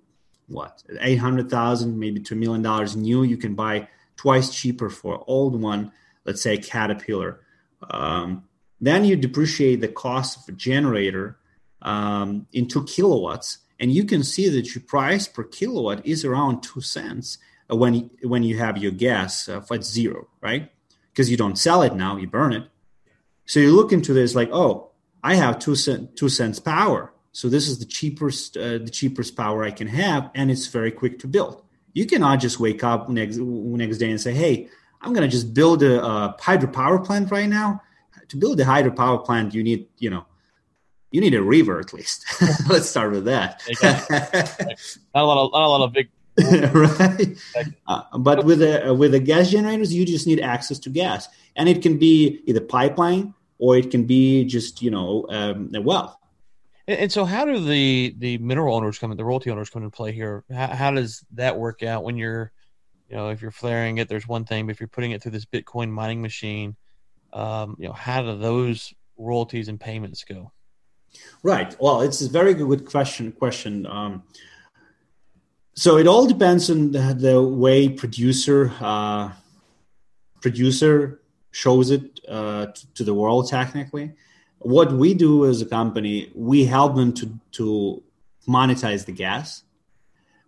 Speaker 3: what eight hundred thousand, maybe two million dollars new. You can buy twice cheaper for old one let's say Caterpillar. Um, then you depreciate the cost of a generator um, into kilowatts, and you can see that your price per kilowatt is around two cents when when you have your gas uh, at zero, right? Because you don't sell it now, you burn it. So you look into this like, oh, I have two cent two cents power, so this is the cheapest uh, the cheapest power I can have, and it's very quick to build. You cannot just wake up next next day and say, hey, I'm going to just build a, a hydropower plant right now. To build a hydropower plant, you need you know you need a river at least. *laughs* Let's start with that. *laughs*
Speaker 2: not a lot of not a lot of big *laughs*
Speaker 3: right? Uh, but with a with the gas generators, you just need access to gas, and it can be either pipeline or it can be just you know um, a well.
Speaker 2: And, and, so, how do the the mineral owners come in, the royalty owners come into play here? How, how, does that work out when you're, you know, if you're flaring it, there's one thing, but if you're putting it through this Bitcoin mining machine, um, you know, how do those royalties and payments go?
Speaker 3: Right. Well, it's a very good question. Question. Um, so it all depends on the, the way producer uh, producer shows it uh, to, to the world. Technically, what we do as a company, we help them to to monetize the gas.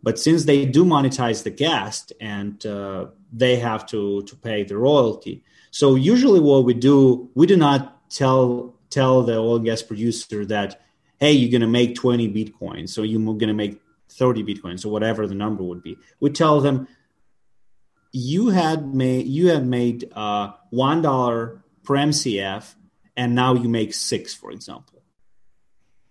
Speaker 3: But since they do monetize the gas and uh, they have to to pay the royalty, so usually what we do, we do not tell tell the oil and gas producer that, hey, you're going to make 20 bitcoins, so you're going to make 30 bitcoins or whatever the number would be we tell them you had made you have made uh, one dollar per mcf and now you make six for example.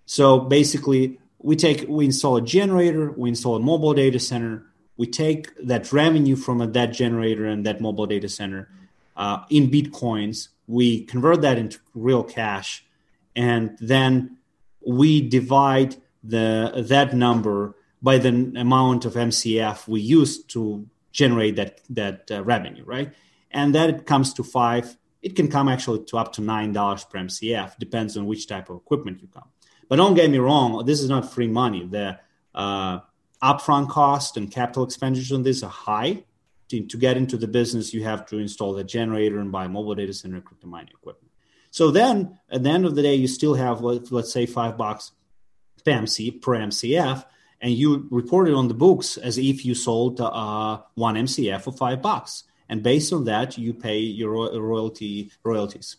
Speaker 3: So basically we take we install a generator we install a mobile data center we take that revenue from that generator and that mobile data center uh, in bitcoins we convert that into real cash and then we divide the that number by the amount of MCF we use to generate that that uh, revenue, right? And that it comes to five. It can come actually to up to nine dollars per MCF, depends on which type of equipment you come. But don't get me wrong, this is not free money. The uh, upfront cost and capital expenditures on this are high. To, to get into the business, you have to install the generator and buy mobile data center crypto mining equipment. So then, at the end of the day, you still have let's say five bucks per MC per MCF and you report it on the books as if you sold uh, one MCF for five bucks, and based on that, you pay your royalty royalties.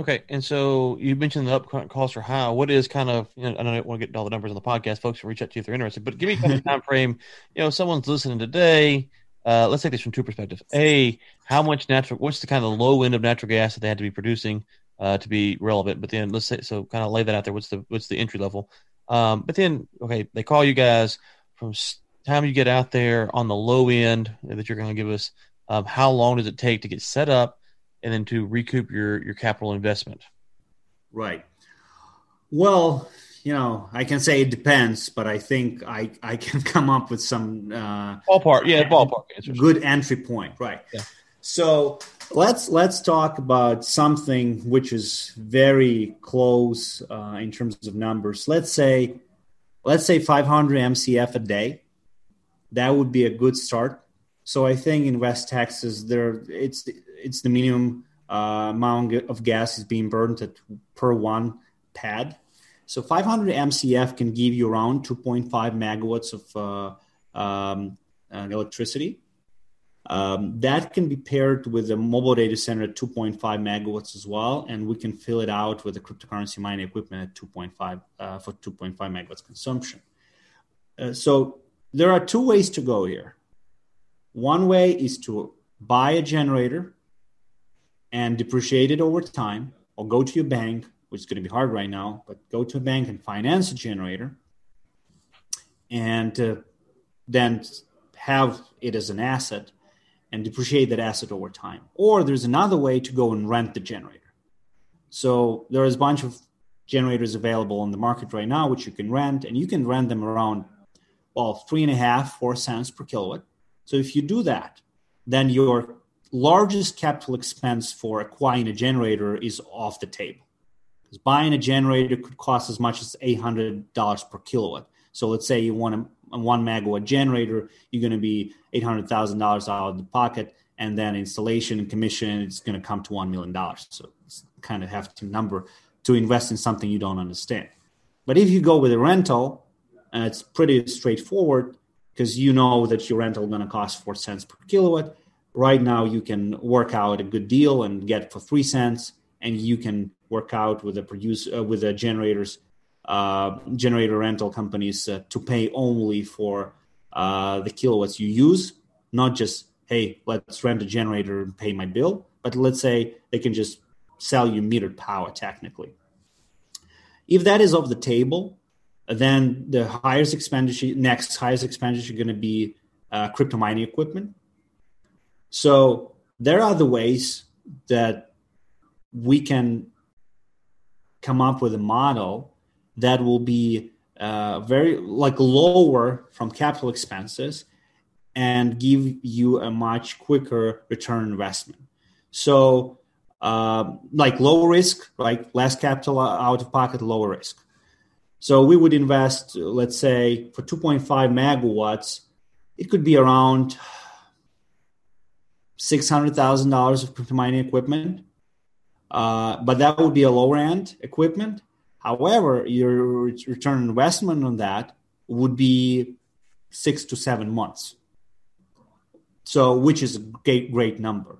Speaker 2: Okay, and so you mentioned the upfront costs are high. What is kind of? You know, I don't want to get all the numbers on the podcast. Folks can reach out to you if they're interested. But give me kind of *laughs* time frame. You know, someone's listening today. Uh, let's take this from two perspectives. A, how much natural? What's the kind of low end of natural gas that they had to be producing? Uh, to be relevant. But then let's say so kind of lay that out there. What's the what's the entry level? Um, but then okay, they call you guys from time you get out there on the low end that you're going to give us. Um, how long does it take to get set up and then to recoup your your capital investment?
Speaker 3: Right. Well, you know, I can say it depends, but I think I I can *laughs* come up with some uh,
Speaker 2: ballpark. Yeah, ballpark
Speaker 3: answers. Good entry point. Right. Yeah. So let's let's talk about something which is very close uh, in terms of numbers. Let's say let's say 500 MCF a day. That would be a good start. So I think in West Texas, there it's it's the minimum uh, amount of gas is being burned at, per one pad. So 500 MCF can give you around 2.5 megawatts of uh, um, uh, electricity um, that can be paired with a mobile data center at 2.5 megawatts as well, and we can fill it out with the cryptocurrency mining equipment at 2.5 uh, for 2.5 megawatts consumption. Uh, so there are two ways to go here. One way is to buy a generator and depreciate it over time, or go to your bank, which is going to be hard right now, but go to a bank and finance a generator, and uh, then have it as an asset and depreciate that asset over time. Or there's another way to go and rent the generator. So there is a bunch of generators available on the market right now, which you can rent, and you can rent them around, well, three and a half, four cents per kilowatt. So if you do that, then your largest capital expense for acquiring a generator is off the table. Because buying a generator could cost as much as $800 per kilowatt. So let's say you want to a one megawatt generator, you're going to be eight hundred thousand dollars out of the pocket, and then installation and commission, it's going to come to one million dollars. So it's kind of hefty number to invest in something you don't understand. But if you go with a rental, it's pretty straightforward because you know that your rental is going to cost four cents per kilowatt. Right now, you can work out a good deal and get for three cents, and you can work out with the produce uh, with the generators, uh, generator rental companies uh, to pay only for uh, the kilowatts you use, not just hey, let's rent a generator and pay my bill, but let's say they can just sell you metered power technically. If that is off the table, then the highest expenditure, next highest expenditure, is going to be uh, crypto mining equipment. So there are the ways that we can come up with a model that will be uh, very like lower from capital expenses and give you a much quicker return investment. So, uh, like low risk, like less capital out of pocket, lower risk. So we would invest, let's say, for 2.5 megawatts, it could be around $600,000 of mining equipment. Uh, but that would be a lower end equipment. However, your return investment on that would be six to seven months. So, which is a great, great number.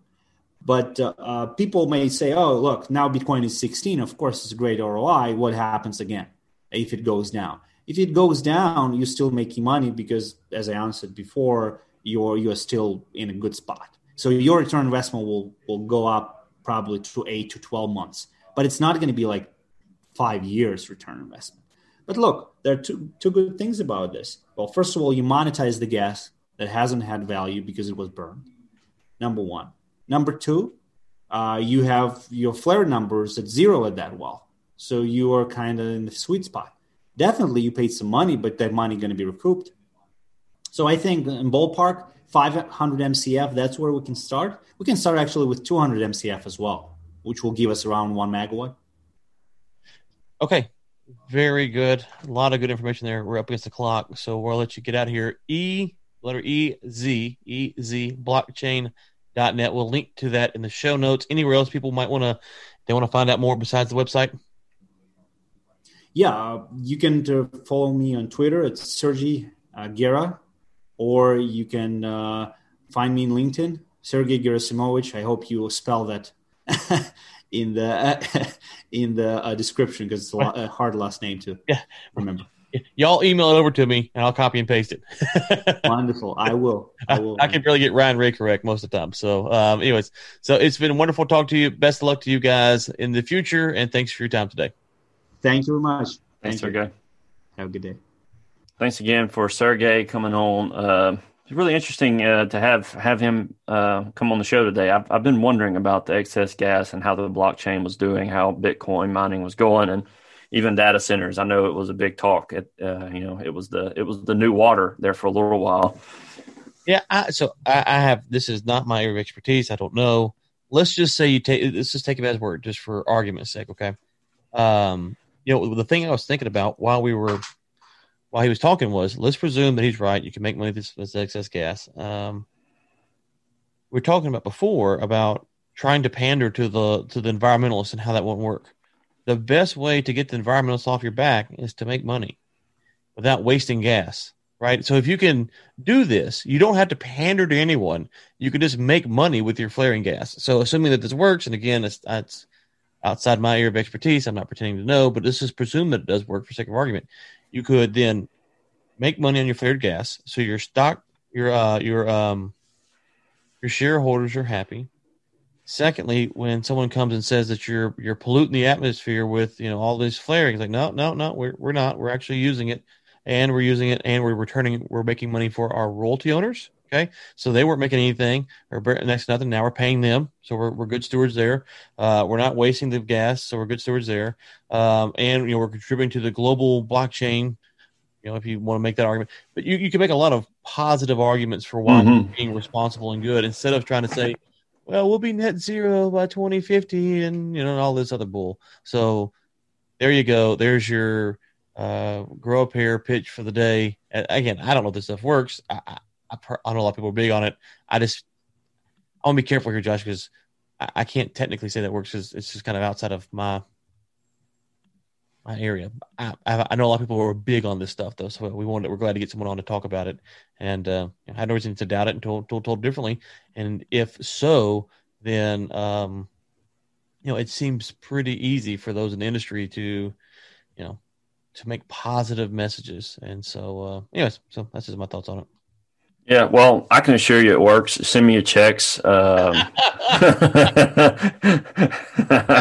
Speaker 3: But uh, people may say, oh, look, now Bitcoin is 16. Of course, it's a great ROI. What happens again? if it goes down. If it goes down, you're still making money because, as I answered before, you're you're still in a good spot. So your return investment will will go up probably to eight to twelve months, but it's not going to be like five years return investment. But look, there are two two good things about this. Well, first of all, you monetize the gas that hasn't had value because it was burned. Number one. Number two, uh, you have your flare numbers at zero at that well. So you are kind of in the sweet spot. Definitely, you paid some money, but that money going to be recouped. So I think in ballpark, 500 MCF, that's where we can start. We can start actually with 200 MCF as well, which will give us around one megawatt.
Speaker 2: Okay, very good. A lot of good information there. We're up against the clock, so we'll let you get out of here. E letter E Z E Z blockchain.net. We'll link to that in the show notes. Anywhere else people might want to they want to find out more besides the website?
Speaker 3: yeah, uh, you can uh, follow me on Twitter. It's Sergey uh, or you can uh, find me in LinkedIn, Sergey Gerasimovich. I hope you spell that *laughs* in the *laughs* in the uh, description because it's a, lot, a, hard last name to yeah. remember.
Speaker 2: Y'all email it over to me, and I'll copy and paste it. *laughs*
Speaker 3: Wonderful. I will. I will.
Speaker 2: I, I can barely get Ryan Ray correct most of the time. So, um, anyways, so it's been wonderful talking to you. Best of luck to you guys in the future, and thanks for your time today.
Speaker 3: Thank you very much.
Speaker 1: Thanks, Thank Sergey.
Speaker 3: Have a good day.
Speaker 1: Thanks again for Sergey coming on. Uh, it's really interesting uh, to have have him uh, come on the show today. I've, I've been wondering about the excess gas and how the blockchain was doing, how Bitcoin mining was going, and even data centers. I know it was a big talk. It, uh, you know, it was the it was the new water there for a little while.
Speaker 2: Yeah, I, so I, I, have this is not my area of expertise. I don't know. Let's just say you take let's just take it as word, just for argument's sake. Okay. Um, you know, the thing I was thinking about while we were while he was talking was let's presume that he's right. You can make money with this, excess gas. Um, we are talking about before about trying to pander to the to the environmentalists and how that won't work. The best way to get the environmentalists off your back is to make money without wasting gas, right? So if you can do this, you don't have to pander to anyone. You can just make money with your flaring gas. So assuming that this works, and again, it's, it's outside my area of expertise. I'm not pretending to know, but this is presumed that it does work for sake of argument. You could then make money on your flared gas, so your stock, your uh, your um, your shareholders are happy. Secondly, when someone comes and says that you're you're polluting the atmosphere with you know all this flaring, it's like no, no, no, we're we're not. We're actually using it, and we're using it, and we're returning. We're making money for our royalty owners Okay, so they weren't making anything or next to nothing. Now we're paying them, so we're, we're good stewards there. Uh, we're not wasting the gas, so we're good stewards there. Um, and you know we're contributing to the global blockchain. You know, if you want to make that argument, but you, you can make a lot of positive arguments for why mm-hmm. we're being responsible and good instead of trying to say, well, we'll be net zero by 2050 and you know all this other bull. So there you go. There's your uh, grow up pair, pitch for the day. again, I don't know if this stuff works. I, I, know a lot of people are big on it. I just, I want to be careful here, Josh, because I, I can't technically say that works because it's just kind of outside of my my area. I, I, know a lot of people were big on this stuff though, so we wanted we're glad to get someone on to talk about it, and uh, I had no reason to doubt it until told, told differently. And if so, then um, you know it seems pretty easy for those in the industry to, you know, to make positive messages. And so, uh, anyways, so that's just my thoughts on it.
Speaker 1: Yeah, well, I can assure you it works. Send me your checks. Um, *laughs* *laughs*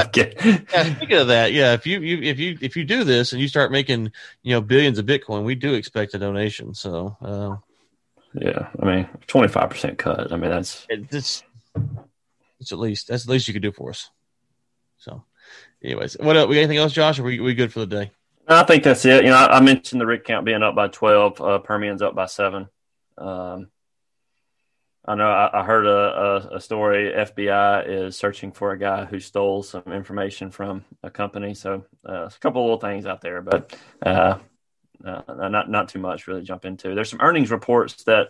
Speaker 2: okay. yeah, speaking of that, yeah, if you, you if you if you do this and you start making you know billions of Bitcoin, we do expect a donation. So uh,
Speaker 1: yeah, I mean twenty five percent cut. I mean that's
Speaker 2: it's it's at least that's the least you could do for us. So, anyways, what else, anything else, Josh? Or are we we good for the day?
Speaker 1: I think that's it. You know, I, I mentioned the rig count being up by twelve. Uh, Permian's up by seven. Um, I know I, I heard a, a, a, story. FBI is searching for a guy who stole some information from a company. So uh, a couple little things out there, but uh, uh, not not too much really jump into. There's some earnings reports that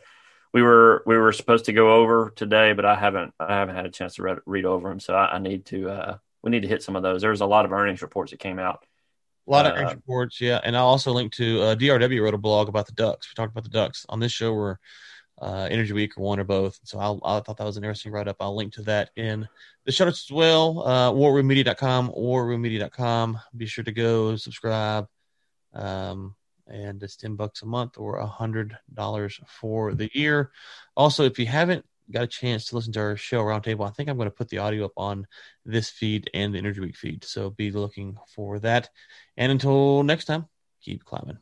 Speaker 1: we were we were supposed to go over today, but I haven't I haven't had a chance to read, read over them. So I, I need to uh, we need to hit some of those. There's a lot of earnings reports that came out.
Speaker 2: A lot of uh, reports, yeah, and I'll also link to uh, DRW wrote a blog about the ducks. We talked about the ducks on this show. We're uh, Energy Week or one or both. So I'll, i thought that was an interesting write up. I'll link to that in the show notes as well. Uh, warroommedia.com, warroommedia.com. Be sure to go subscribe. Um, and it's 10 bucks a month or a hundred dollars for the year. Also, if you haven't got a chance to listen to our show roundtable, I think I'm going to put the audio up on this feed and the Energy Week feed. So be looking for that. And until next time, keep climbing.